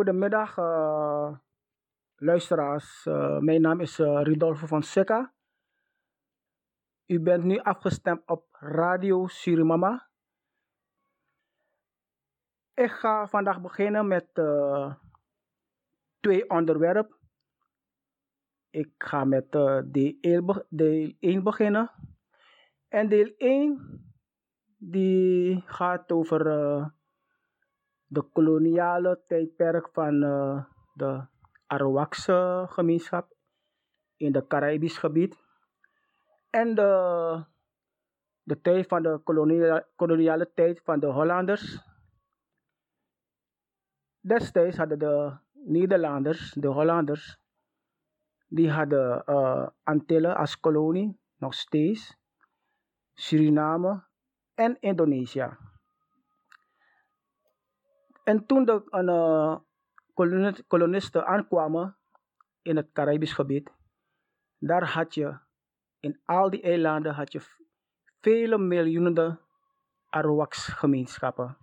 Goedemiddag, uh, luisteraars. Uh, mijn naam is uh, Ridolfo Fonseca. U bent nu afgestemd op Radio Surimama. Ik ga vandaag beginnen met twee onderwerpen. Ik ga met deel, deel 1 beginnen. En deel 1 die gaat over de koloniale tijdperk van uh, de Arawakse gemeenschap in het Caribisch gebied. En de, de tijd van de koloniale, koloniale tijd van de Hollanders. Destijds hadden de Nederlanders, de Hollanders, die hadden uh, Antillen als kolonie, nog steeds, Suriname en Indonesië. En toen de uh, kolonisten aankwamen in het Caribisch gebied, daar had je in al die eilanden had je vele miljoenen Arawaks gemeenschappen.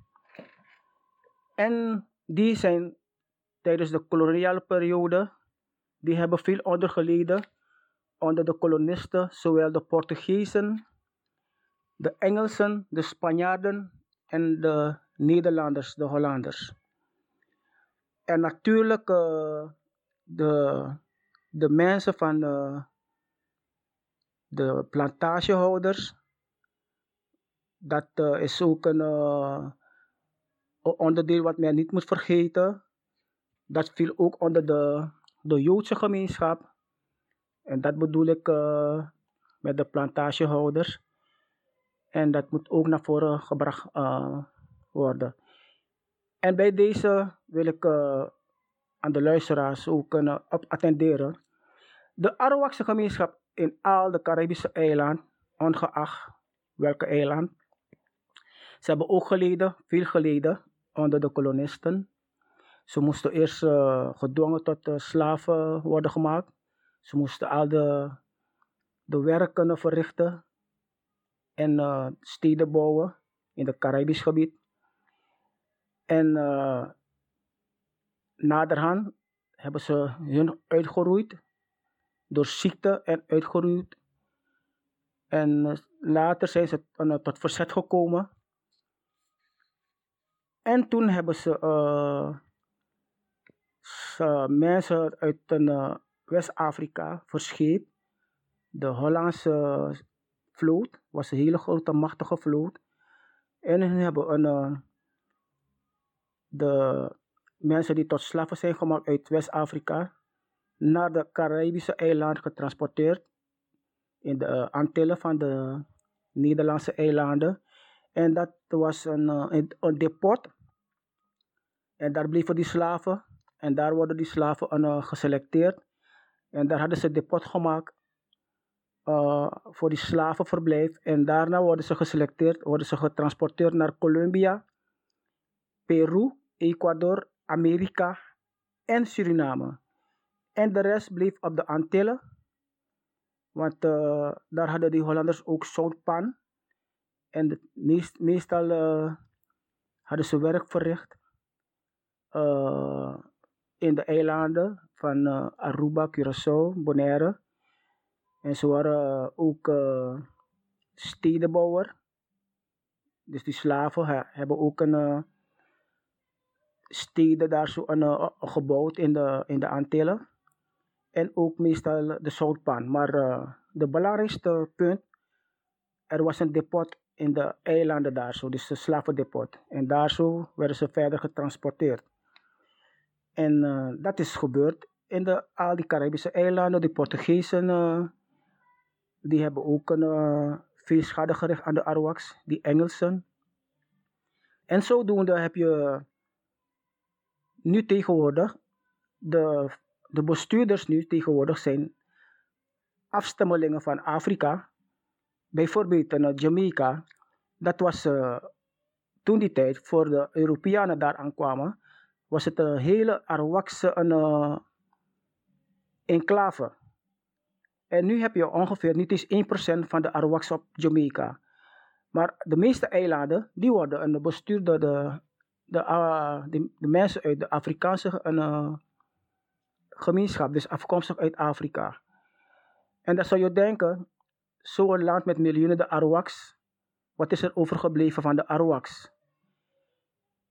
En die zijn tijdens de koloniale periode, die hebben veel ondergeleden onder de kolonisten, zowel de Portugezen, de Engelsen, de Spanjaarden en de Nederlanders, de Hollanders. En natuurlijk uh, de, de mensen van uh, de plantagehouders. Dat uh, is ook een onderdeel wat men niet moet vergeten. Dat viel ook onder de, de Joodse gemeenschap. En dat bedoel ik met de plantagehouders. En dat moet ook naar voren gebracht worden. En bij deze wil ik uh, aan de luisteraars ook kunnen op attenderen. De Arawakse gemeenschap in al de Caribische eilanden, ongeacht welke eiland, ze hebben ook geleden, veel geleden, onder de kolonisten. Ze moesten eerst uh, gedwongen tot uh, slaven worden gemaakt. Ze moesten al de, de werken verrichten en steden bouwen in het Caribisch gebied. En uh, naderhand hebben ze hun uitgeroeid door ziekte en uitgeroeid. En uh, later zijn ze uh, tot verzet gekomen. En toen hebben ze mensen uit West-Afrika verscheept. De Hollandse vloot was een hele grote, machtige vloot. En hebben een de mensen die tot slaven zijn gemaakt uit West-Afrika naar de Caribische eilanden getransporteerd. In de uh, Antillen van de Nederlandse eilanden. En dat was een, uh, een depot. En daar bleven die slaven. En daar worden die slaven uh, geselecteerd. En daar hadden ze depot gemaakt voor die slavenverblijf. En daarna worden ze geselecteerd, worden ze getransporteerd naar Colombia, Peru, Ecuador, Amerika en Suriname. En de rest bleef op de Antillen. Want uh, daar hadden die Hollanders ook zoutpan. En de, meest, meestal uh, hadden ze werk verricht uh, in de eilanden van Aruba, Curaçao, Bonaire. En ze waren ook stedenbouwer. Dus die slaven hebben ook een steden daar zo aan, uh, gebouwd in de, in de Antillen. En ook meestal de zoutpan. Maar uh, de belangrijkste punt, er was een depot in de eilanden daar zo, dus een slavendepot. En daar zo werden ze verder getransporteerd. En uh, dat is gebeurd in de, al die Caribische eilanden. De Portugezen, die hebben ook een, veel schade gericht aan de Arawaks, die Engelsen. En zodoende heb je nu tegenwoordig, de, de bestuurders nu tegenwoordig zijn afstammelingen van Afrika. Bijvoorbeeld naar Jamaica. Dat was uh, toen die tijd, voor de Europeanen daar aankwamen, was het een hele Arawakse uh, enclave. En nu heb je ongeveer niet eens 1% van de Arawaks op Jamaica. Maar de meeste eilanden, die worden bestuurd door de de, uh, de, de, mensen uit de Afrikaanse uh, gemeenschap, dus afkomstig uit Afrika. En dan zou je denken, zo'n land met miljoenen de Arawaks, wat is er overgebleven van de Arawaks?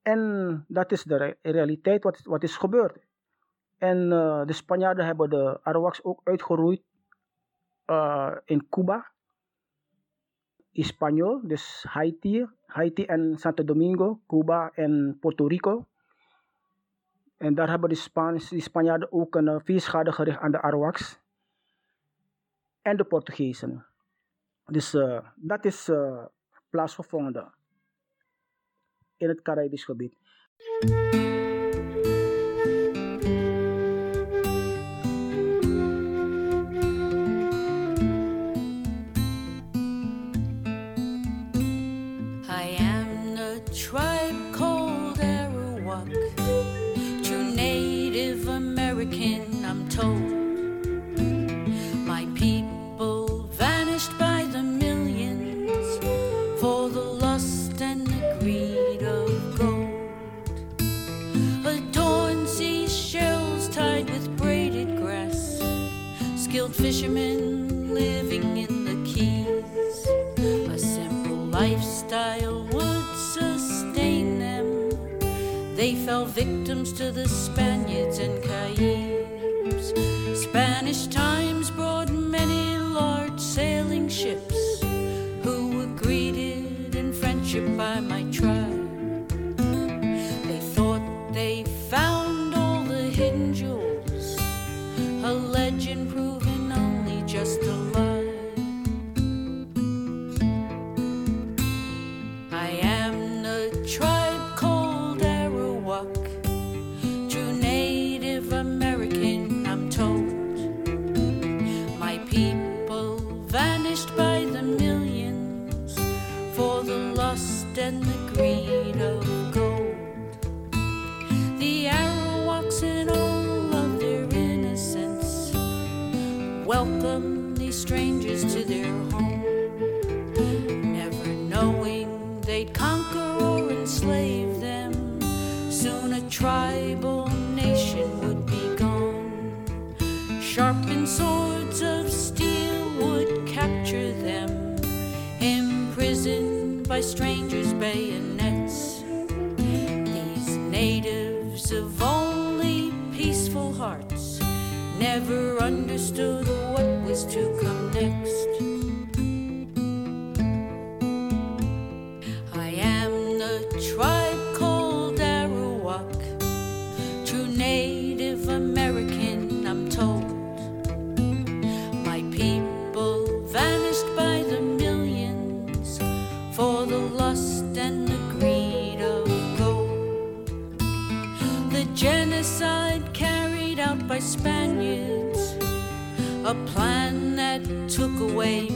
En dat is de realiteit wat, wat is gebeurd. En uh, de Spanjaarden hebben de Arawaks ook uitgeroeid uh, in Cuba. Dus Haiti, Haiti en Santo Domingo, Cuba en Puerto Rico. En daar hebben de, Spaans, de Spanjaarden ook een veel schade gericht aan de Arawaks en de Portugezen. Dus uh, dat is uh, plaatsgevonden in het Caribisch gebied. Fishermen living in the keys. A simple lifestyle would sustain them. They fell victims to the Spaniards and Caribs. Spanish times and never understood a plan that took away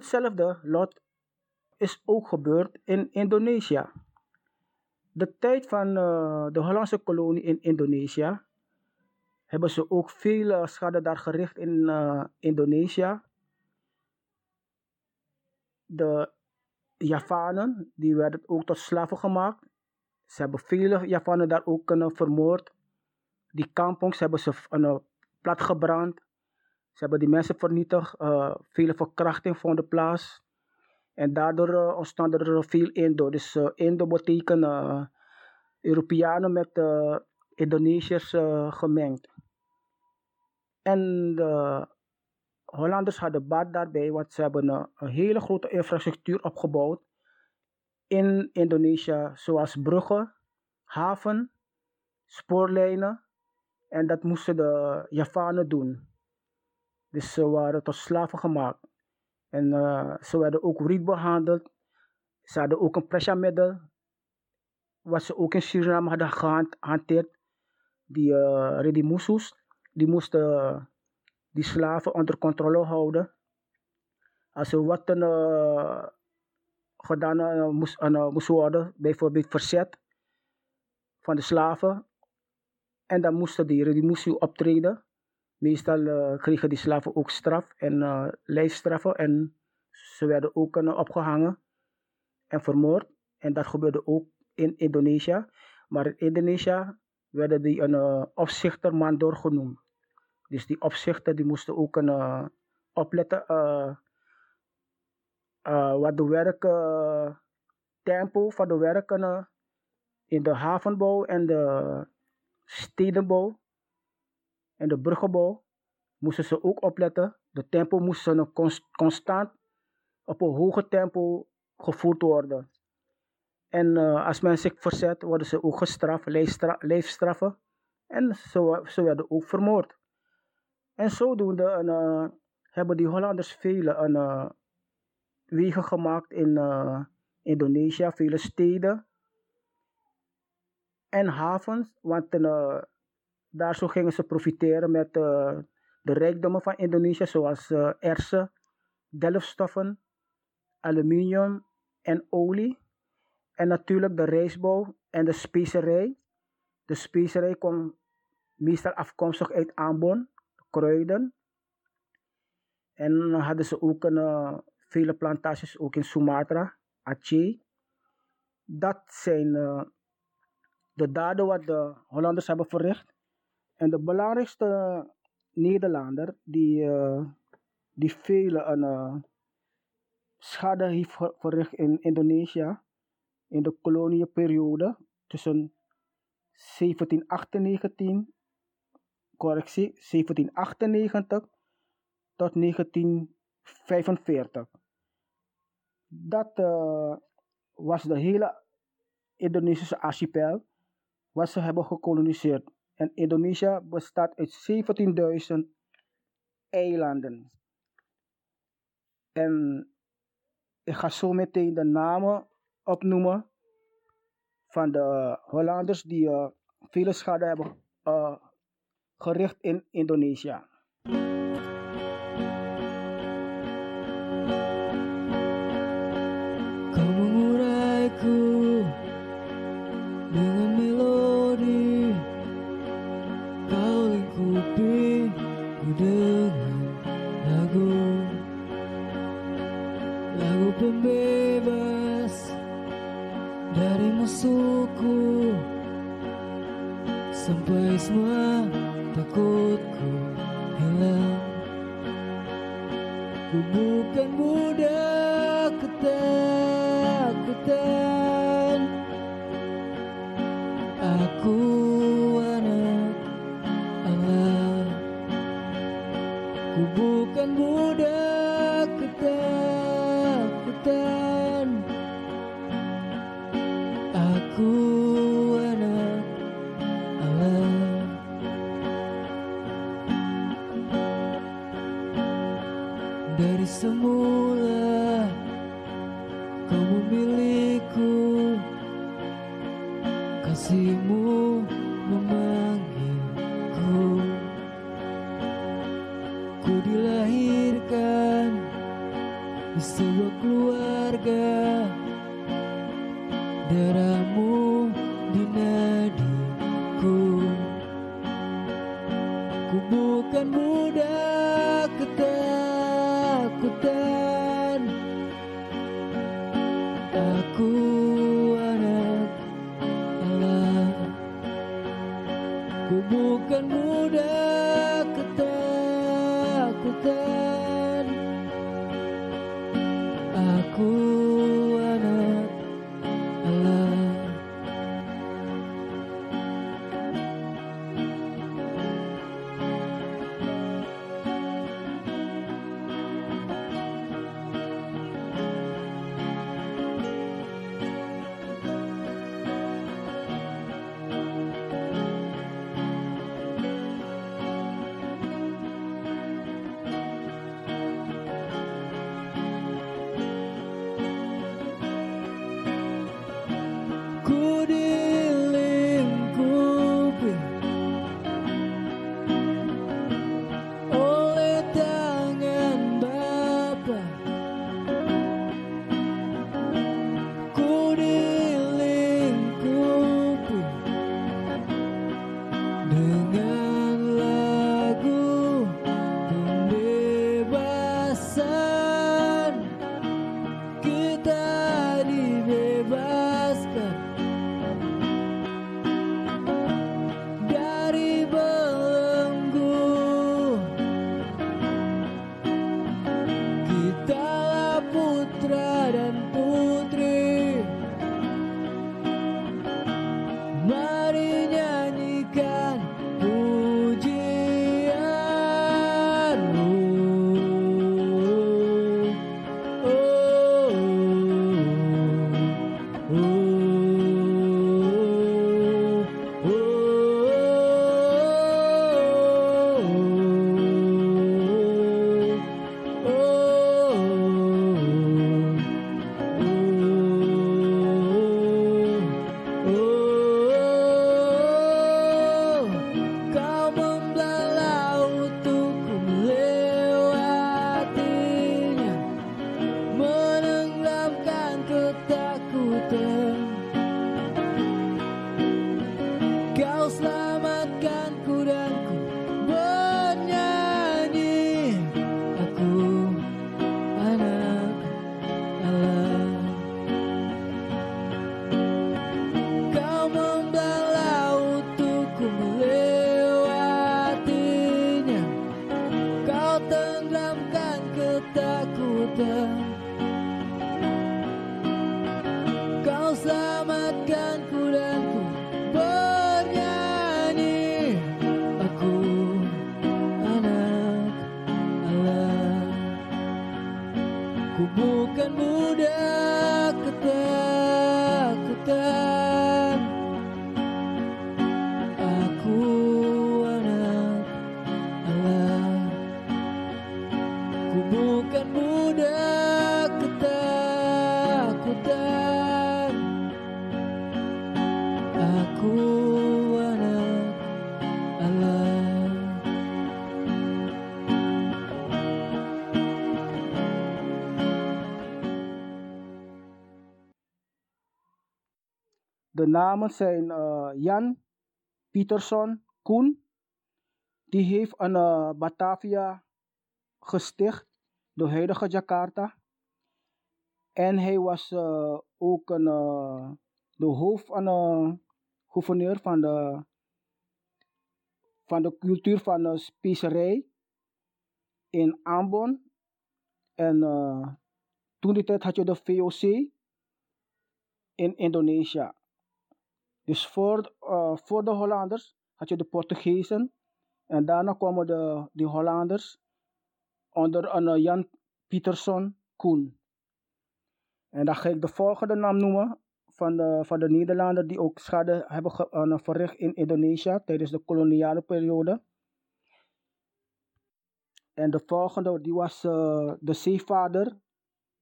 hetzelfde lot is ook gebeurd in Indonesië. De tijd van uh, de Hollandse kolonie in Indonesië hebben ze ook veel uh, schade daar gericht in uh, Indonesië. De Javanen, die werden ook tot slaven gemaakt. Ze hebben vele Javanen daar ook kunnen vermoord. Die kampongs hebben ze platgebrand. Ze hebben die mensen vernietigd. vele verkrachting vonden plaats. En daardoor uh, ontstaan er veel Indo. Dus Indo betekent Europeanen met Indonesiërs gemengd. En de Hollanders hadden baat daarbij, want ze hebben een, een hele grote infrastructuur opgebouwd in Indonesië, zoals bruggen, haven, spoorlijnen. En dat moesten de Javanen doen. Dus ze waren tot slaven gemaakt. En uh, ze werden ook riet behandeld. Ze hadden ook een pressiamiddel, wat ze ook in Suriname hadden gehanteerd. Die uh, Redimusus, die moesten die slaven onder controle houden. Als er wat gedaan moest, moest worden, bijvoorbeeld verzet van de slaven, en dan moesten die Redimusu optreden. Meestal uh, kregen die slaven ook straf en uh, lijfstraffen en ze werden ook uh, opgehangen en vermoord. En dat gebeurde ook in Indonesië. Maar in Indonesië werden die een uh, opzichter genoemd. Dus die opzichter die moesten ook een, opletten wat de werktempo van de werken in de havenbouw en de stedenbouw en de bruggenbouw moesten ze ook opletten. De tempo moest constant op een hoge tempo gevoerd worden. En uh, als men zich verzet, worden ze ook gestraft, leefstraffen. En ze, ze werden ook vermoord. En zodoende uh, hebben die Hollanders vele uh, wegen gemaakt in Indonesië, vele steden en havens. Want daar zo gingen ze profiteren met de rijkdommen van Indonesië, zoals ersen, delfstoffen, aluminium en olie. En natuurlijk de rijstbouw en de specerij. De specerij komt meestal afkomstig uit Ambon, kruiden. En hadden ze ook een, uh, vele plantages ook in Sumatra, Aceh. Dat zijn uh, de daden wat de Hollanders hebben verricht. En de belangrijkste Nederlander die, uh, die vele een schade heeft verricht in Indonesië in de kolonieperiode tussen 1798, correctie, 1798 tot 1945. Dat was de hele Indonesische archipel wat ze hebben gekoloniseerd. En Indonesië bestaat uit 17.000 eilanden. En ik ga zo meteen de namen opnoemen van de Hollanders die uh, vele schade hebben uh, gericht in Indonesië. Musuhku. Sampai semua takutku hilang. Ku bukan budak ketakutan Darahmu di But Aku anak Allah De namen zijn eh, Jan Pietersson Koen. Die heeft een eh, Batavia gesticht, de huidige Jakarta. En hij was eh, ook een, eh, de hoofd van gouverneur van de, van de cultuur van de specerij in Ambon. En eh, toen die tijd had je de VOC in Indonesië. Dus voor, eh, voor de Hollanders had je de Portugezen. En daarna kwamen de, die Hollanders onder een eh, Jan Pietersson Koen. En dan ga ik de volgende naam noemen van de, van de Nederlander die ook schade hebben ge- eh, verricht in Indonesië tijdens de koloniale periode. En de volgende die was eh, de zeevaarder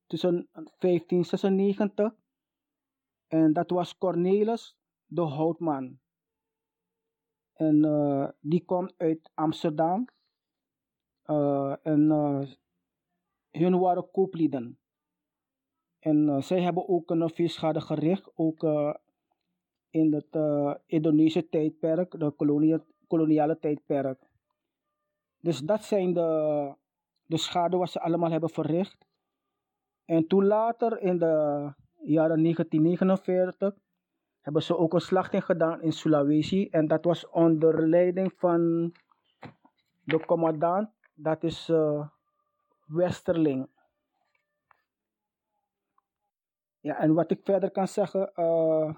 tussen 1596 en dat was Cornelis de Houtman. En eh, die komt uit Amsterdam. En hun waren kooplieden. En eh, zij hebben ook een visschade gericht, ook eh, in het eh, Indonesische tijdperk, de kolonia- koloniale tijdperk. Dus dat zijn de, de schade wat ze allemaal hebben verricht. En toen later, in de jaren 1949, hebben ze ook een slachting gedaan in Sulawesi. En dat was onder leiding van de commandant, dat is Westerling. Ja, en wat ik verder kan zeggen, eh,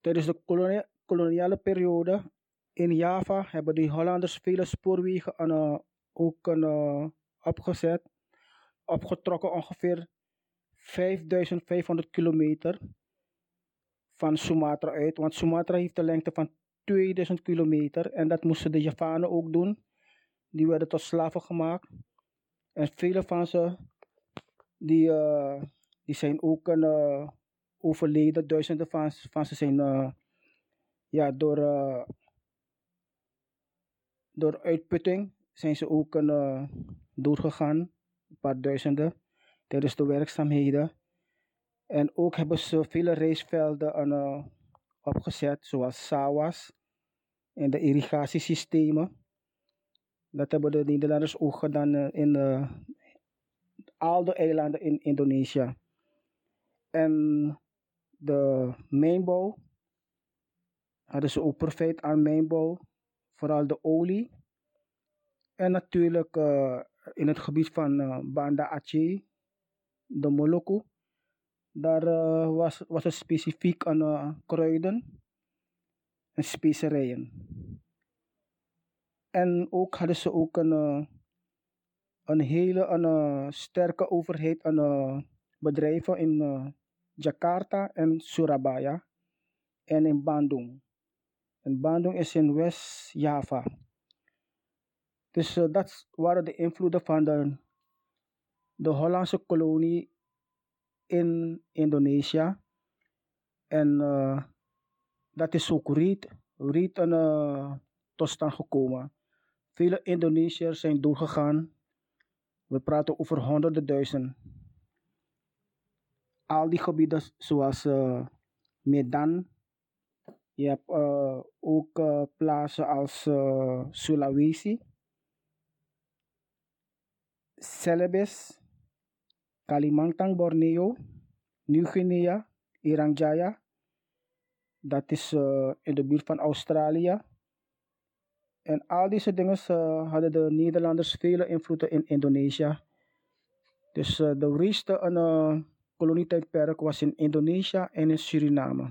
tijdens de kolonia- koloniale periode in Java hebben de Hollanders vele spoorwegen eh, ook eh, opgezet, opgetrokken ongeveer 5500 kilometer van Sumatra uit. Want Sumatra heeft een lengte van 2000 kilometer en dat moesten de Javanen ook doen. Die werden tot slaven gemaakt. En vele van ze die, eh, die zijn ook een, eh, overleden. Duizenden van, van ze zijn eh, ja, door, eh, door uitputting zijn ze ook een, doodgegaan. Een paar duizenden tijdens de werkzaamheden. En ook hebben ze vele eh, opgezet, zoals Sawas en de irrigatiesystemen. Dat hebben de Nederlanders ook gedaan in al de eilanden in Indonesië. En de mijnbouw hadden ze ook profijt aan mijnbouw, vooral de olie. En natuurlijk eh, in het gebied van eh, Banda Aceh, de Moluccu, daar eh, was, was het specifiek aan kruiden en specerijen. En ook hadden ze ook een, een hele een, sterke overheid aan bedrijven in Jakarta en Surabaya en in Bandung. En Bandung is in West-Java. Dus eh, dat waren de invloeden van de, de Hollandse kolonie in Indonesië. En eh, dat is ook riet, eh, tot stand gekomen. Vele Indonesiërs zijn doorgegaan. We praten over honderden duizend. Al die gebieden zoals eh, Medan. Je hebt eh, ook eh, plaatsen als Sulawesi, Celebes, Kalimantan, Borneo, Nieuw-Guinea, Iranjaya. Dat is in de buurt van Australië. En al deze dingen hadden de Nederlanders vele invloeden in Indonesië. Dus de uh, kolonietijdperk was in Indonesië en in Suriname.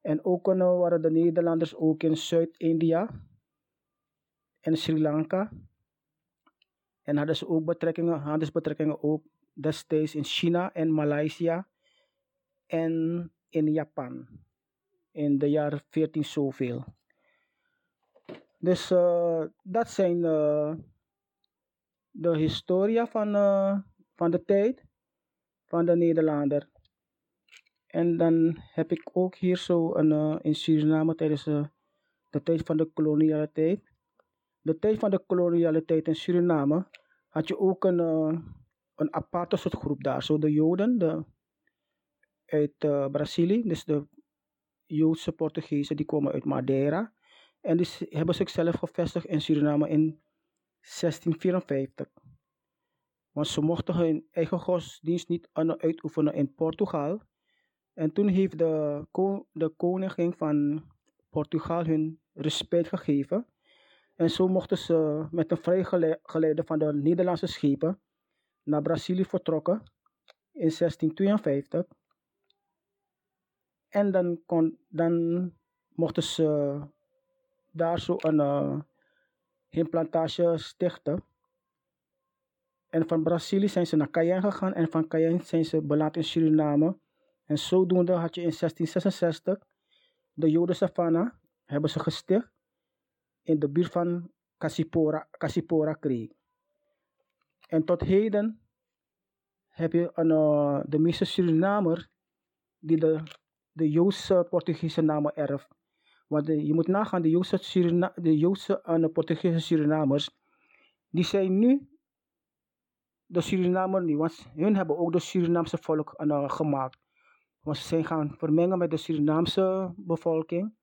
En ook uh, waren de Nederlanders ook in Zuid-India en Sri Lanka. En hadden ze ook betrekkingen, handelsbetrekkingen ook destijds in China en Maleisië en in Japan. In de jaren 14 zoveel. Dus eh, dat zijn eh, de historia van, eh, van de tijd van de Nederlander. En dan heb ik ook hier zo een, eh, in Suriname tijdens eh, de tijd van de kolonialiteit. De tijd van de kolonialiteit in Suriname had je ook een, eh, een aparte soort groep daar. Zo de Joden de, uit Brazilië, dus de Joodse Portugezen, die komen uit Madeira. En die hebben zichzelf gevestigd in Suriname in 1654. Want ze mochten hun eigen godsdienst niet uitoefenen in Portugal. En toen heeft de, de koningin van Portugal hun respect gegeven. En zo mochten ze met een vrijgeleide van de Nederlandse schepen naar Brazilië vertrokken in 1652. En dan, kon, dan mochten ze daar zo een uh, hun plantage stichten. En van Brazilië zijn ze naar Cayenne gegaan en van Cayenne zijn ze beland in Suriname. En zodoende had je in 1666 de Joden Savannah hebben ze gesticht in de buurt van Cassipora, Cassipora Creek. En tot heden heb je een, uh, de meeste Surinamers die de, de Joodse Portugese namen erft. Want je moet nagaan, de Joodse, Surina, de Joodse en de Portugese Surinamers, die zijn nu de Surinamer niet. Want hun hebben ook de Surinaamse volk uh, gemaakt. Want ze zijn gaan vermengen met de Surinaamse bevolking.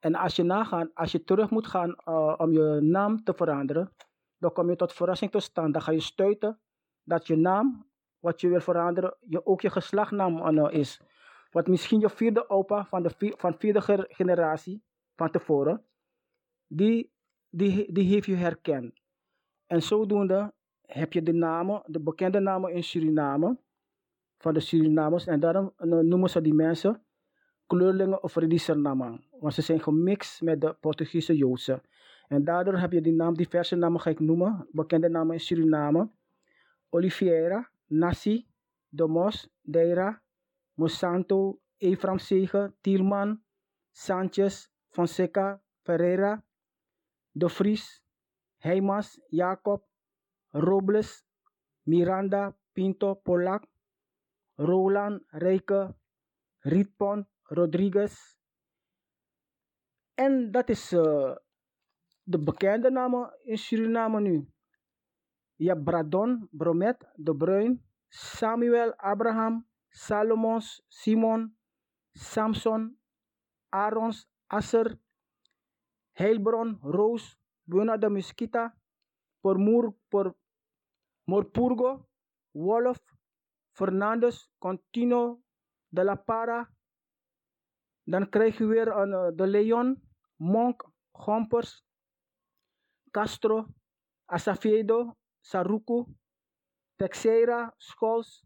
En als je nagaat, als je terug moet gaan uh, om je naam te veranderen, dan kom je tot verrassing tot stand. Dan ga je stuiten dat je naam, wat je wil veranderen, je, ook je geslachtnaam uh, is. Want misschien je vierde opa van de vier, van vierde generatie van tevoren, die, die, die heeft je herkend. En zodoende heb je de namen, de bekende namen in Suriname, van de Surinamers. En daarom noemen ze die mensen kleurlingen of Redisernamang. Want ze zijn gemixt met de Portugese Joodse. En daardoor heb je die naam, diverse namen ga ik noemen, bekende namen in Suriname. Oliveira, Nassi, Domos, Deira, Monsanto, Efram Sege, Tielman, Sanchez, Fonseca, Ferreira, De Vries, Heimas, Jacob, Robles, Miranda, Pinto, Polak, Roland, Rijke, Rietpont, Rodriguez. En dat is uh, de bekende namen in Suriname nu. Je Bradon, Bromet, De Bruin, Samuel, Abraham, Salomons, Simon, Samson, Arons, Asser, Heilbron, Roos, Buena de Mesquita, por, Mur, por Morpurgo, Wolof, Fernandes, Contino, De La Para. Dan krijg je weer een, uh, De Leon, Monk, Gompers, Castro, Asafiedo, Saruku, Texeira, Schols,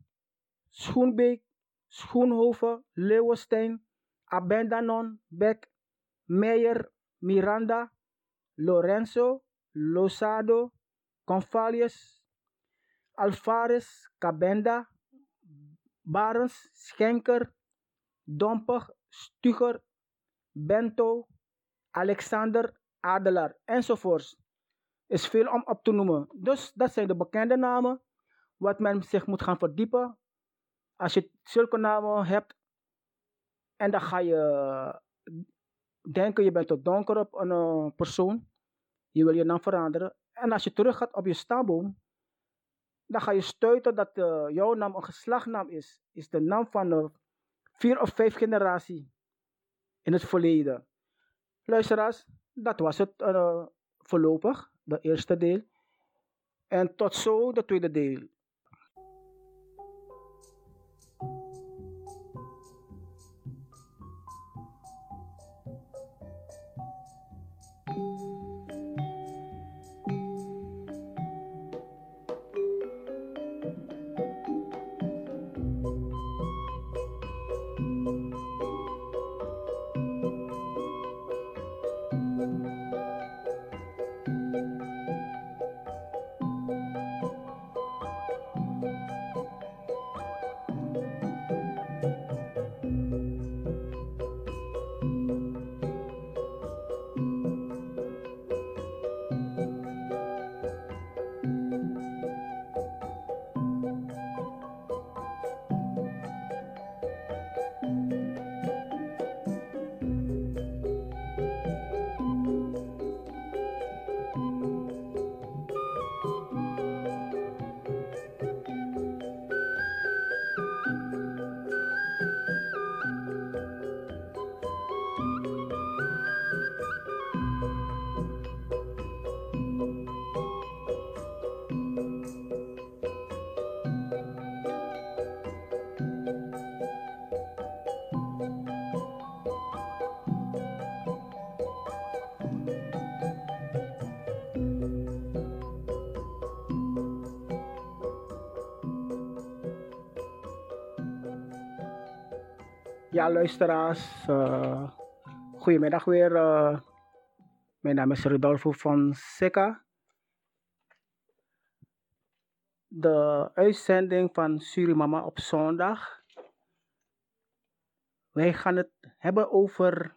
Schoenbeek, Schoenhoven, Leeuwenstein, Abendanon, Beck, Meijer, Miranda, Lorenzo, Losado, Convalius, Alvarez, Cabenda, Barens, Schenker, Dompig, Stuger, Bento, Alexander, Adelaar enzovoorts. Is veel om op te noemen. Dus dat zijn de bekende namen wat men zich moet gaan verdiepen. Als je zulke namen hebt en dan ga je denken je bent te donker op een uh, persoon, je wil je naam veranderen. En als je terug gaat op je stamboom, dan ga je stuiten dat eh, jouw naam een geslachtnaam is. Is de naam van de vier of vijf generatie in het verleden. Luisteraars, dat was het eh, voorlopig, de eerste deel. En tot zo de tweede deel. Ja, luisteraars. eh goedemiddag weer. eh. mijn naam is Rodolfo van. De uitzending van Surimama op zondag. Wij gaan het hebben over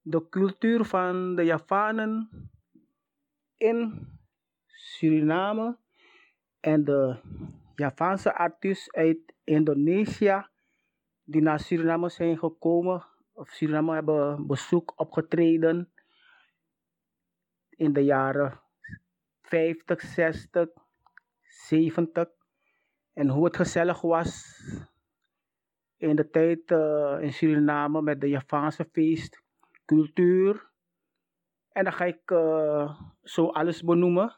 de cultuur van de Javanen in Suriname en de Javaanse artiesten uit Indonesië die naar Suriname zijn gekomen of Suriname hebben bezoek opgetreden in de jaren 50, 60, 70 en hoe het gezellig was in de tijd eh, in Suriname met de Javaanse feest, cultuur. En dan ga ik eh, zo alles benoemen.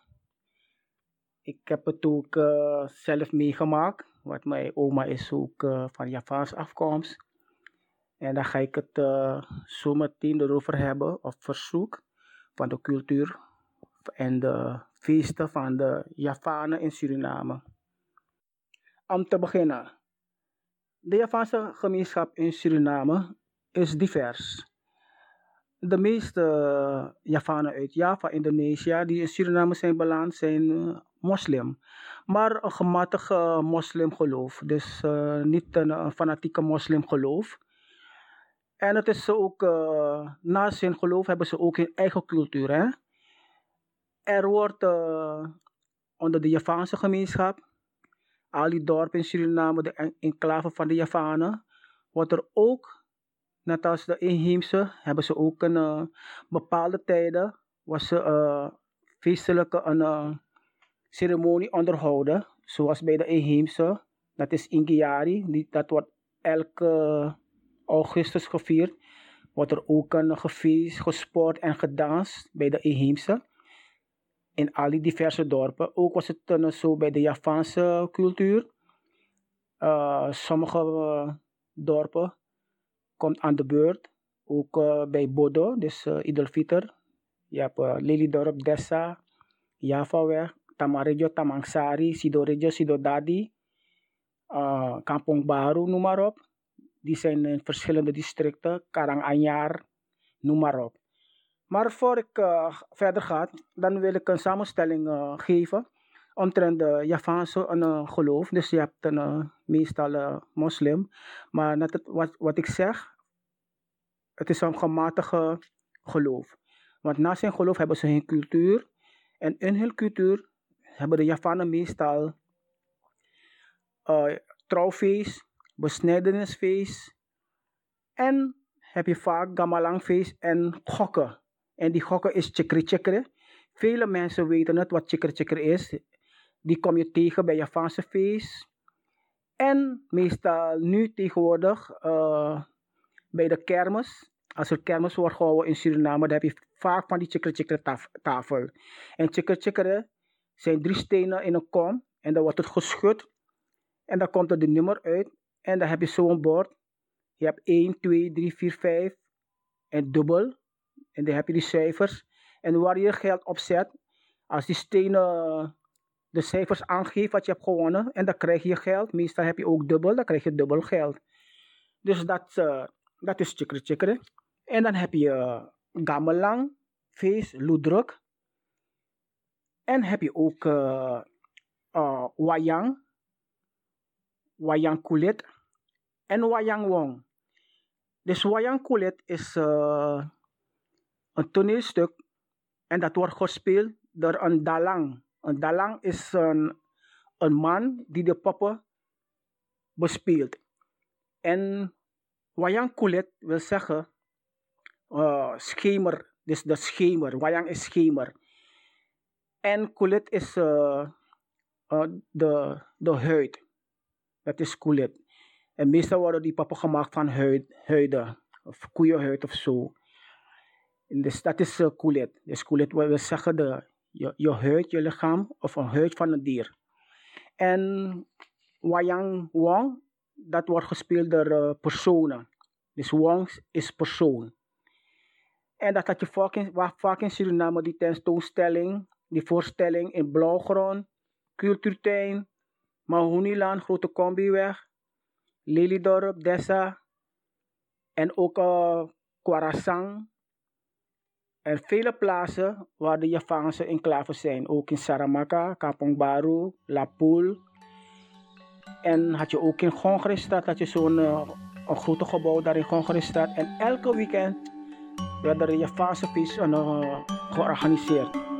Ik heb het ook eh, zelf meegemaakt, want mijn oma is ook eh, van Javaans afkomst. En dan ga ik het eh, zo meteen erover hebben, of verzoek van de cultuur en de feesten van de Javanen in Suriname. Om te beginnen, de Javaanse gemeenschap in Suriname is divers. De meeste eh, Javanen uit Java, Indonesië, die in Suriname zijn beland, zijn eh, moslim. Maar een gematigde moslimgeloof, dus eh, niet een, een fanatieke moslimgeloof. En het is ook, eh, naast hun geloof hebben ze ook hun eigen cultuur. Hè? Er wordt eh, onder de Javaanse gemeenschap, al die dorpen in Suriname, de en- enclave van de Javanen, wordt er ook, net als de inheemse, hebben ze ook een eh, bepaalde tijden, was ze eh, feestelijke een, eh, ceremonie onderhouden, zoals bij de inheemse. Dat is Ingiari, dat wordt elke augustus gevierd. Wordt er ook een gefeest, gesport en gedanst bij de inheemse. In al die diverse dorpen. Ook was het zo bij de Javaanse cultuur. Sommige dorpen komt aan de beurt. Ook eh, bij Bodo, dus uh. Je hebt uh, Lelydorp, Dessa, Javaweg, Tamarejo, Tamangsari, Sidorejo, Sidodadi, uh, Kampong Baru, noem maar op. Die zijn in verschillende districten, Karanganyar, noem maar op. Maar voor ik verder ga, dan wil ik een samenstelling geven omtrent de Javaanse uh, geloof. Dus je hebt een uh, meestal uh, moslim. Maar net het, wat, wat ik zeg, het is een gematigde geloof. Want na zijn geloof hebben ze hun cultuur. En in hun cultuur hebben de Javanen meestal uh, trouwfeest, besnijdenisfeest. En heb je vaak gamalangfeest en gokken. En die gokken is chikri chikri. Vele mensen weten het wat chikri chikri is. Die kom je tegen bij Javaanse feest. En meestal nu tegenwoordig eh, bij de kermis. Als er kermis wordt gehouden in Suriname, dan heb je vaak van die chikker chikker taf- tafel. En chikkeren zijn drie stenen in een kom. En dan wordt het geschud. En dan komt er de nummer uit. En dan heb je zo'n bord. Je hebt 1, 2, 3, 4, 5. En dubbel. En dan heb je die cijfers. En waar je geld op zet, als die stenen de cijfers aangeven wat je hebt gewonnen, en dan krijg je geld. Meestal heb je ook dubbel, dan krijg je dubbel geld. Dus dat, eh, dat is chikkere chikkere. En dan heb je uh, gamelang, feest, loedruk. En heb je ook eh eh, wayang, wayang kulit en wayang wong. Dus wayang kulit is een toneelstuk en dat wordt gespeeld door een dalang. Een dalang is een, een man die de poppen bespeelt. En wayang kulit wil zeggen eh, schemer, dus de schemer. Wayang is schemer. En kulit is eh, eh, de, de huid. Dat is kulit. En meestal worden die poppen gemaakt van huid, huiden. Of koeienhuid of zo. Dus dat is kulit. Dus kulit wil zeggen de, je, je huid, je lichaam. Of een huid van een dier. En wayang wong, dat wordt gespeeld door uh, personen. Dus wong is persoon. En dat had je vaak in, vaak in Suriname, die tentoonstelling, die voorstelling in Blauwgrond, Cultuurtuin, Mahoniland, Grote Combiweg, Lelydorp, Dessa en ook uh, Kwarasang. En vele plaatsen waar de Javaanse enclaves zijn. Ook in Saramaka, Kampong Baru, La Poule. En had je ook in Gongeristraat, had je zo'n uh, een grote gebouw daar in Gongeristraat. En elke weekend werd er de Javaanse uh, georganiseerd.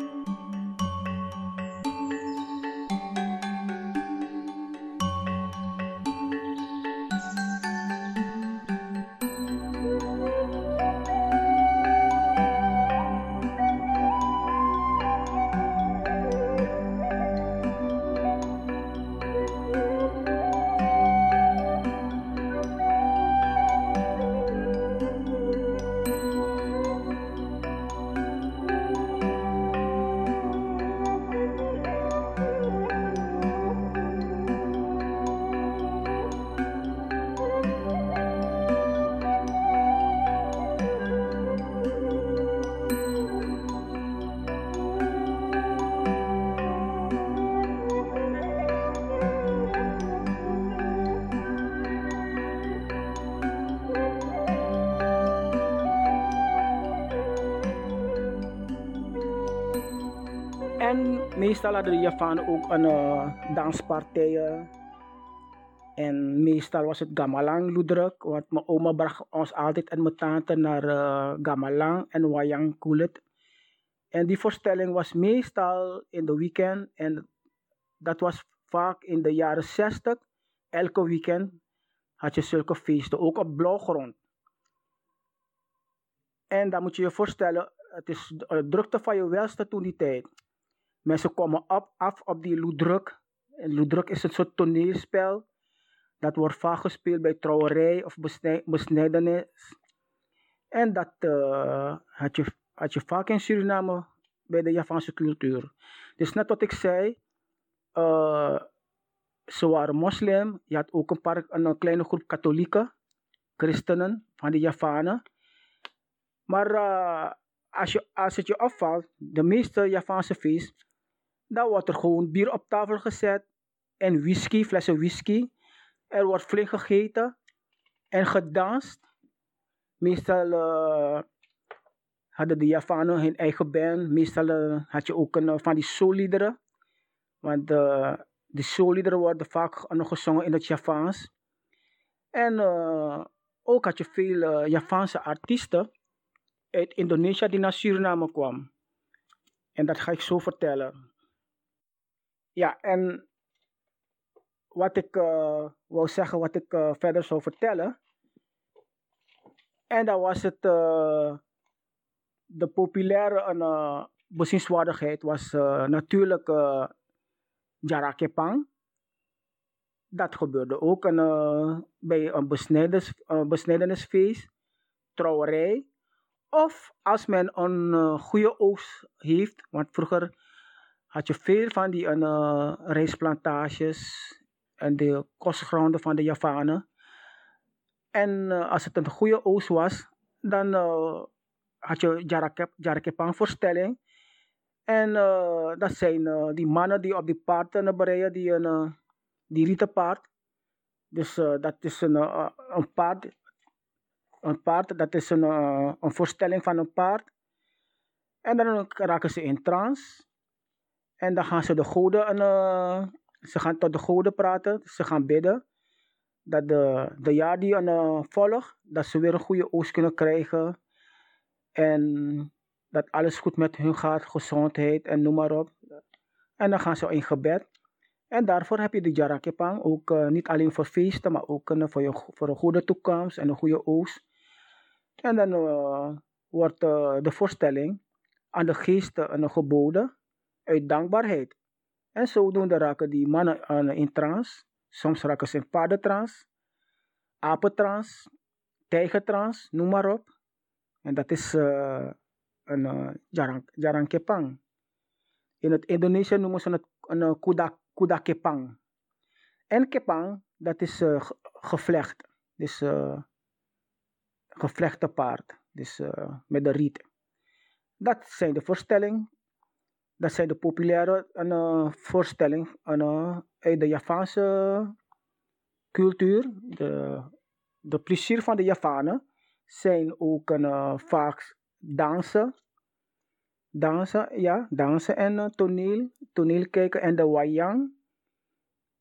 De Javanen ook een uh, danspartijen. En meestal was het Gamalang Loedruk, want mijn oma bracht ons altijd en mijn tante naar uh, en Wayang Kulit. En die voorstelling was meestal in de weekend en dat was vaak in de jaren 60. Elke weekend had je zulke feesten, ook op blauwgrond. En dan moet je je voorstellen, het is drukte van je welste toen die tijd. Mensen komen op, af op die loedruk. En loedruk is een soort toneelspel. Dat wordt vaak gespeeld bij trouwerij of besnijdenis. En dat uh, had, je, had je vaak in Suriname bij de Javaanse cultuur. Dus net wat ik zei, uh, ze waren moslim. Je had ook een, paar, een kleine groep katholieken, christenen van de Javanen. Maar uh, als, je, als het je opvalt, de meeste Javaanse feest, dan wordt er gewoon bier op tafel gezet en whisky, flessen whisky. Er wordt flink gegeten en gedanst. Meestal uh, hadden de Javanen hun eigen band. Meestal uh, had je ook een, uh, van die soulliederen. Want de soulliederen worden vaak nog gezongen in het Javaans. En ook had je veel Javaanse artiesten uit Indonesië die naar Suriname kwamen. En dat ga ik zo vertellen. Ja, en wat ik uh, wou zeggen, wat ik uh, verder zou vertellen. En dan was het uh, de populaire uh, bezienswaardigheid was natuurlijk Jarakepang. Dat gebeurde ook eh, bij een besnijdens, eh, besnijdenisfeest, trouwerij. Of als men een eh, goede oogst heeft, want vroeger had je veel van die uh, rijstplantages en de kostgronden van de Javanen. En eh, als het een goede oogst was, dan eh, had je Jarakep, Jarakepang voorstelling. En eh, dat zijn eh, die mannen die op die paarden bereiden, die, een, eh, die rieten paard. Dus eh, dat is een, eh, een paard. Een paard, dat is een, eh, een voorstelling van een paard. En dan raken ze in trance. En dan gaan ze de goden, en, eh, ze gaan tot de goden praten. Ze gaan bidden. Dat de, de jaar die uh, volgt, dat ze weer een goede oogst kunnen krijgen. En dat alles goed met hun gaat, gezondheid en noem maar op. En dan gaan ze in gebed. En daarvoor heb je de Jarakepang, ook eh, niet alleen voor feesten, maar ook voor, je, voor een goede toekomst en een goede oogst. En dan wordt de voorstelling aan de geesten uh, geboden uit dankbaarheid. En zodoende raken die mannen in trance. Soms raken ze in paardentrance, apentrance, tijgertrance, noem maar op. En dat is eh, een uh, jarang. In het Indonesië noemen ze het een uh, kuda, kuda kepang. En kepang, dat is uh, ge- gevlecht. Dus gevlechte paard. Dus met de riet. Dat zijn de voorstellingen. Dat zijn de populaire uh, voorstellingen uh, uit de Javaanse cultuur. De, de plezier van de Javanen zijn ook uh, vaak dansen. Dansen, ja, dansen en uh, toneel, toneel kijken en de wayang.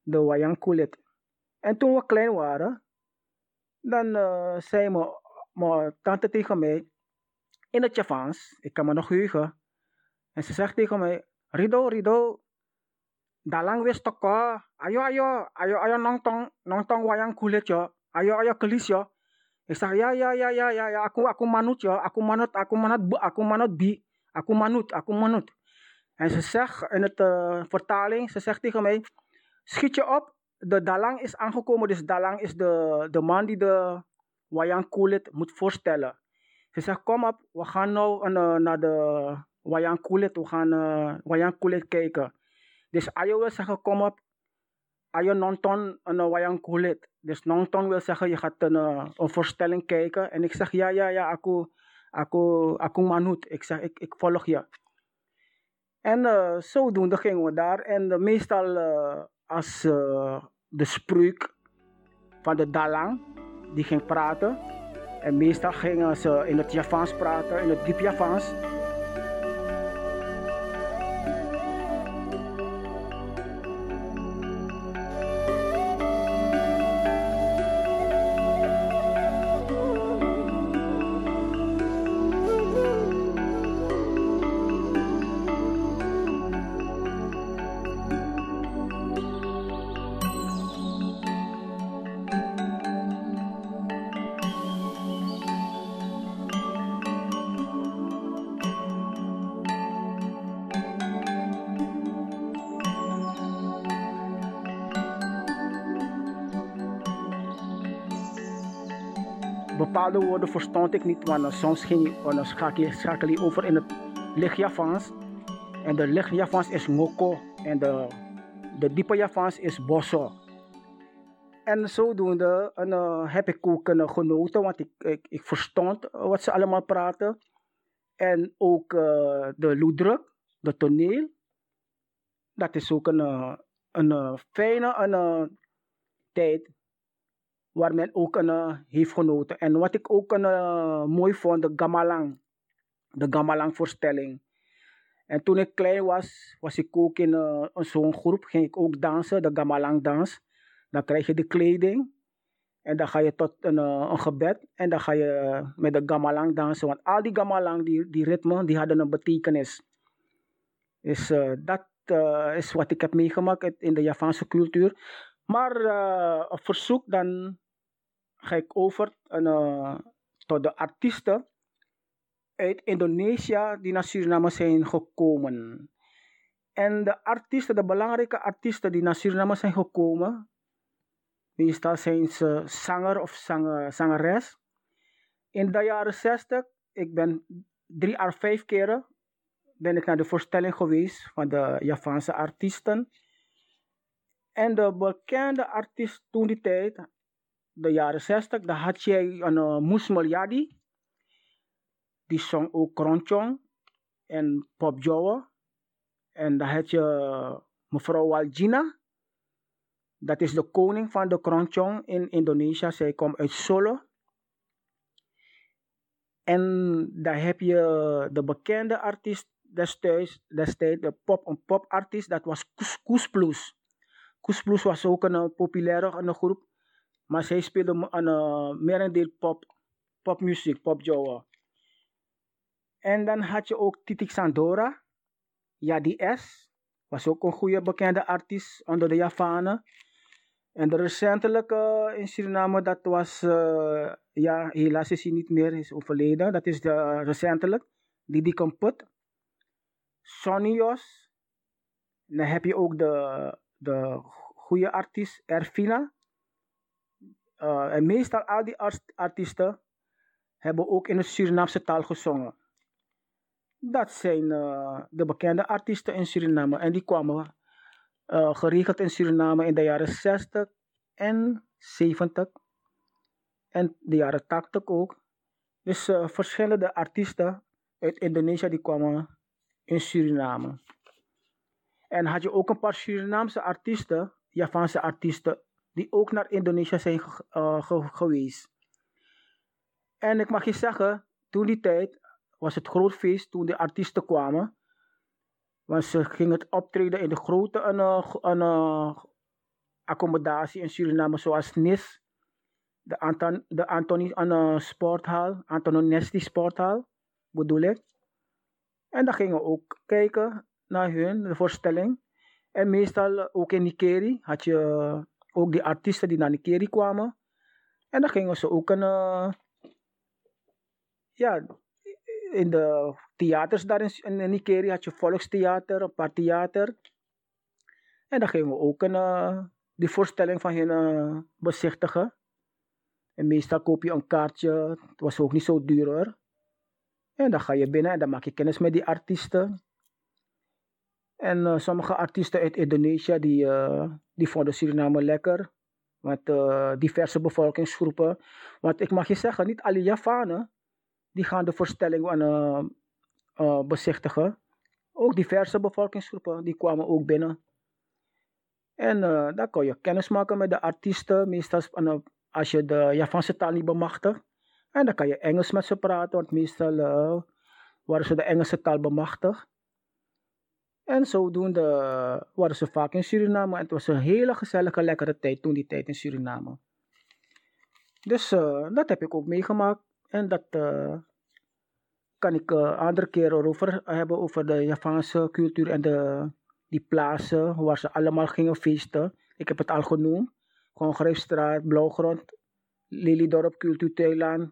De wayang kulit. En toen we klein waren, dan zei mijn tante tegen mij in het Javaans, ik kan me nog heugen, en ze zegt tegen mij, Rido, Rido, dalang wis toko, ayo, ayo, ayo, ayo nongtong, nongtong wayang kulit yo, ayo, ayo kelis yo. Ik zeg, ja, ja, ja, ja, ja, ja, aku, aku manut yo, aku manut, aku manut, aku manut bi, aku manut, aku manut. En ze zegt in het uh, vertaling, ze zegt tegen mij, schiet je op, de dalang is aangekomen, dus dalang is de, de man die de wayang kulit moet voorstellen. Ze zegt, kom op, we gaan nou uh, naar de kulit, we gaan uh, wayang kulit kijken. Dus ayo wil zeggen, kom op, ayo nonton een wayang kulit. Dus nonton wil zeggen, je gaat een, een voorstelling kijken. En ik zeg, ja, ja, ja, aku, aku, aku manut. Ik zeg, ik, ik volg je. En uh, zodoende gingen we daar. En uh, meestal uh, als uh, de spreuk van de Dalang, die ging praten. En meestal gingen ze in het Javaans praten, in het diep Javaans. Bepaalde woorden verstond ik niet, want soms ging dan schakel je, schakel je over in het licht Javaans. En de licht Javaans is ngoko en de, de diepe Javaans is bosso. En zodoende en, uh, heb ik ook uh, genoten, want ik, ik, ik verstond wat ze allemaal praten. En ook de loedruk, de toneel. Dat is ook een, een fijne een, tijd waar men ook een, uh, heeft genoten. En wat ik ook een, uh, mooi vond, de Gamalang. De Gamalang voorstelling. En toen ik klein was, was ik ook in uh, zo'n groep, ging ik ook dansen, de Gamalang dans. Dan krijg je de kleding en dan ga je tot een, een gebed en dan ga je met de Gamalang dansen. Want al die Gamalang, die, die ritmen, die hadden een betekenis. Dus dat is wat ik heb meegemaakt in de Javaanse cultuur. Maar op verzoek dan ga ik over uh, tot de artiesten uit Indonesië die naar Suriname zijn gekomen. En de artiesten, de belangrijke artiesten die naar Suriname zijn gekomen, meestal zijn ze zanger of zanger, zangeres. In de jaren 60, ik ben drie à vijf keren ben ik naar de voorstelling geweest van de Javaanse artiesten. En de bekende artiest toen die tijd, de jaren 60, dan had je een uh, Moes Yadi. Die zong ook Kronchong en Pop Joe. En dan had je uh, mevrouw Waljina. Dat is de koning van de Kronchong in Indonesië. Zij komt uit Solo. En daar heb je de bekende artiest destijds, destijds de pop, een popartiest, dat was Koes Plus. Koes Plus was ook een populaire een groep, maar zij speelde een uh, merendeel pop, popmuziek, popjoa. En dan had je ook Titik Sandora, ja die S, was ook een goede bekende artiest onder de Javanen. En de recentelijke in Suriname, dat was, uh, ja, helaas is hij niet meer, is overleden. Dat is de, uh, recentelijk, Didi Kamput. Sonios. Dan heb je ook de, de goede artiest Erfina. Uh, en meestal al die art artiesten hebben ook in het Surinaamse taal gezongen. Dat zijn uh, de bekende artiesten in Suriname. En die kwamen uh, geregeld in Suriname in de jaren 60 en 70. En de jaren 80 ook. Dus verschillende artiesten uit Indonesië die kwamen in Suriname. En had je ook een paar Surinaamse artiesten, Javaanse artiesten, die ook naar Indonesië zijn ge geweest. En ik mag je zeggen, toen die tijd was het groot feest toen de artiesten kwamen. Want ze gingen het optreden in de grote een, een accommodatie in Suriname, zoals NIS, de, Anton, de Antoni een sporthal, sporthal, bedoel ik. En dan gingen we ook kijken naar hun, de voorstelling. En meestal ook in Nikeri had je ook die artiesten die naar Nikeri kwamen. En dan gingen ze ook een, uh, ja, in de theaters daar in, in Nikeri had je volkstheater, een paar theater. En dan gingen we ook een, uh, die voorstelling van hen uh, bezichtigen. En meestal koop je een kaartje, het was ook niet zo duur hoor. En dan ga je binnen en dan maak je kennis met die artiesten. En uh, sommige artiesten uit Indonesië die, uh, die vonden Suriname lekker. Met uh, diverse bevolkingsgroepen. Want ik mag je zeggen, niet alle Javanen die gaan de voorstelling bezichtigen. Ook diverse bevolkingsgroepen die kwamen ook binnen. En dan kon je kennis maken met de artiesten. Meestal als je de Javaanse taal niet bemachtigt. En dan kan je Engels met ze praten, want meestal waren ze de Engelse taal bemachtigd. En zodoende waren ze vaak in Suriname. En het was een hele gezellige, lekkere tijd toen die tijd in Suriname. Dus uh, dat heb ik ook meegemaakt. En dat uh, kan ik uh, andere keren over hebben, over de Javaanse cultuur en de, die plaatsen waar ze allemaal gingen feesten. Ik heb het al genoemd. Congrestraat, Blauwgrond, Lelydorp, Cultuurtuinlaan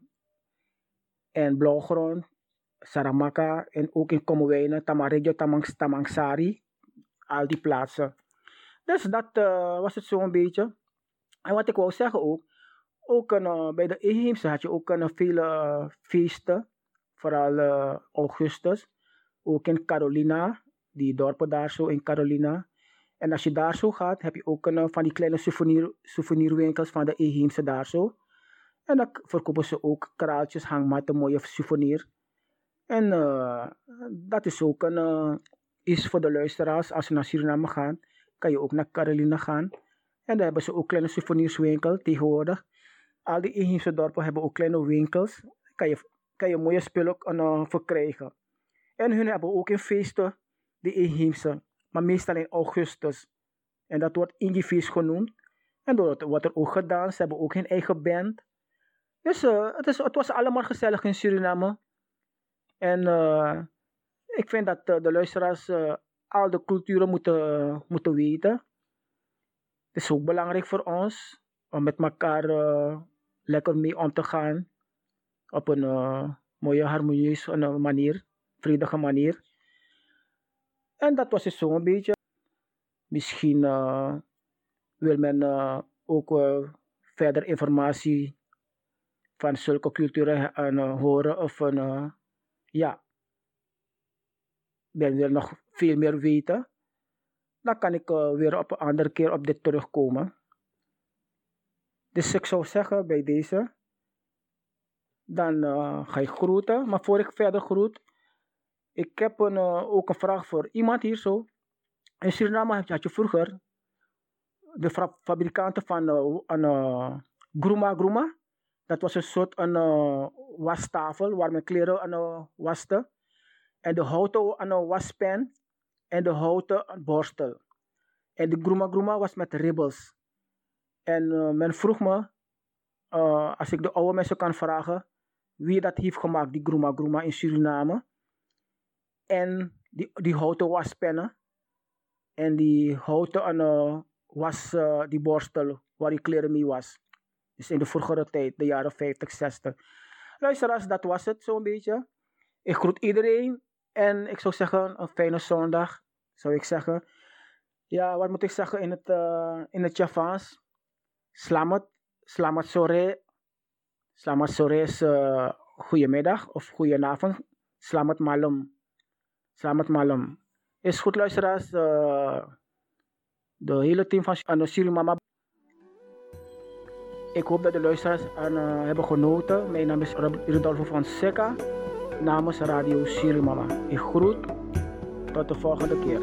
en Blauwgrond, Saramaka en ook in Komwijnen, Tamaregio, Tamang, Tamangsari. Al die plaatsen. Dus dat uh, was het zo'n beetje. En wat ik wou zeggen ook, ook uh, bij de Eheemse had je ook een, vele uh, feesten, vooral augustus. Ook in Carolina, die dorpen daar zo in Carolina. En als je daar zo gaat, heb je ook van die kleine souvenir, souvenirwinkels van de Eheemse daar zo. En dan verkopen ze ook kraaltjes, hangmatten, mooie souvenir. En uh, dat is ook een, uh, is voor de luisteraars. Als ze naar Suriname gaan, kan je ook naar Carolina gaan. En daar hebben ze ook kleine souvenirswinkel tegenwoordig. Al die inheemse dorpen hebben ook kleine winkels. Kan je, kan je mooie spullen uh, verkrijgen. En hun hebben ook in feesten, de inheemse. Maar meestal in augustus. En dat wordt Indie genoemd. En dat wordt er ook gedaan. Ze hebben ook hun eigen band. Dus het, is, het was allemaal gezellig in Suriname. En uh, ik vind dat uh, de luisteraars al de culturen moeten, moeten weten. Het is ook belangrijk voor ons om met elkaar lekker mee om te gaan. Op een mooie, harmonieuze manier, vredige manier. En dat was dus zo'n beetje. Misschien eh, wil men eh, ook eh, verder informatie van zulke culturen eh, horen. Of eh, ja, men wil nog veel meer weten. Dan kan ik eh, weer op een andere keer op dit terugkomen. Dus ik zou zeggen bij deze. Dan eh, ga ik groeten. Maar voor ik verder groet. Ik heb een, eh, ook een vraag voor iemand hier zo. In Suriname had je vroeger de fabrikanten van eh, een Gruma Gruma. Dat was een soort een, eh, wastafel waar men kleren aan uh, waste. En de houten aan een waspen. En de houten borstel. En de Gruma Gruma was met ribbels. En eh, men vroeg me, eh, als ik de oude mensen kan vragen, wie dat heeft gemaakt, die Gruma Gruma in Suriname. En die, die houten waspennen. En die houten uh, was die borstel waar die kleren mee was. Dus in de vroegere tijd, de jaren 50, 60. Luisteraars, dat was het zo'n beetje. Ik groet iedereen. En ik zou zeggen, een fijne zondag, zou ik zeggen. Ja, wat moet ik zeggen in het, uh, in het Javaans? Slamat, slamat sore. Slamat sore is uh, goedemiddag of goedenavond. Slamat malam. Slamat malam. Is goed luisteraars. Uh, de hele team van Surimama. Ik hoop dat de luisteraars uh, hebben genoten. Mijn naam is Rodolfo Fonseca namens Radio Surimama. Ik groet. Tot de volgende keer.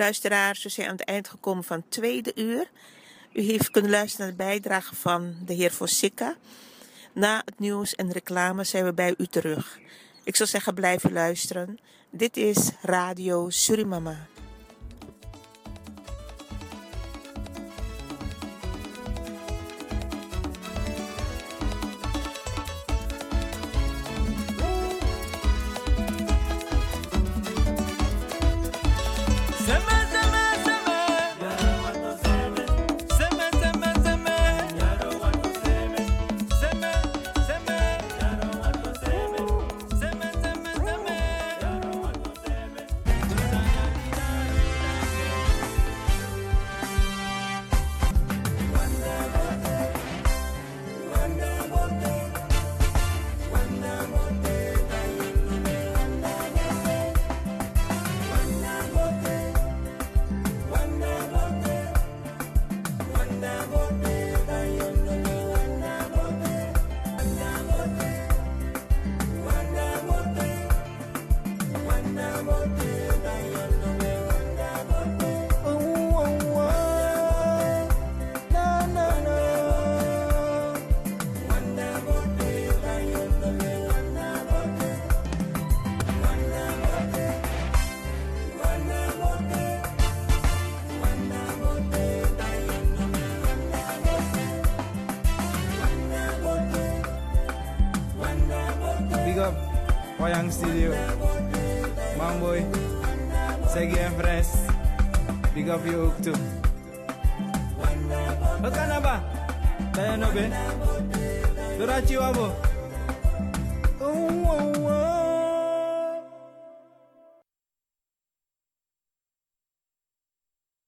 Luisteraars, we zijn aan het eind gekomen van het tweede uur. U heeft kunnen luisteren naar de bijdrage van de heer Fossika. Na het nieuws en reclame zijn we bij u terug. Ik zou zeggen, blijf luisteren. Dit is Radio Surimama.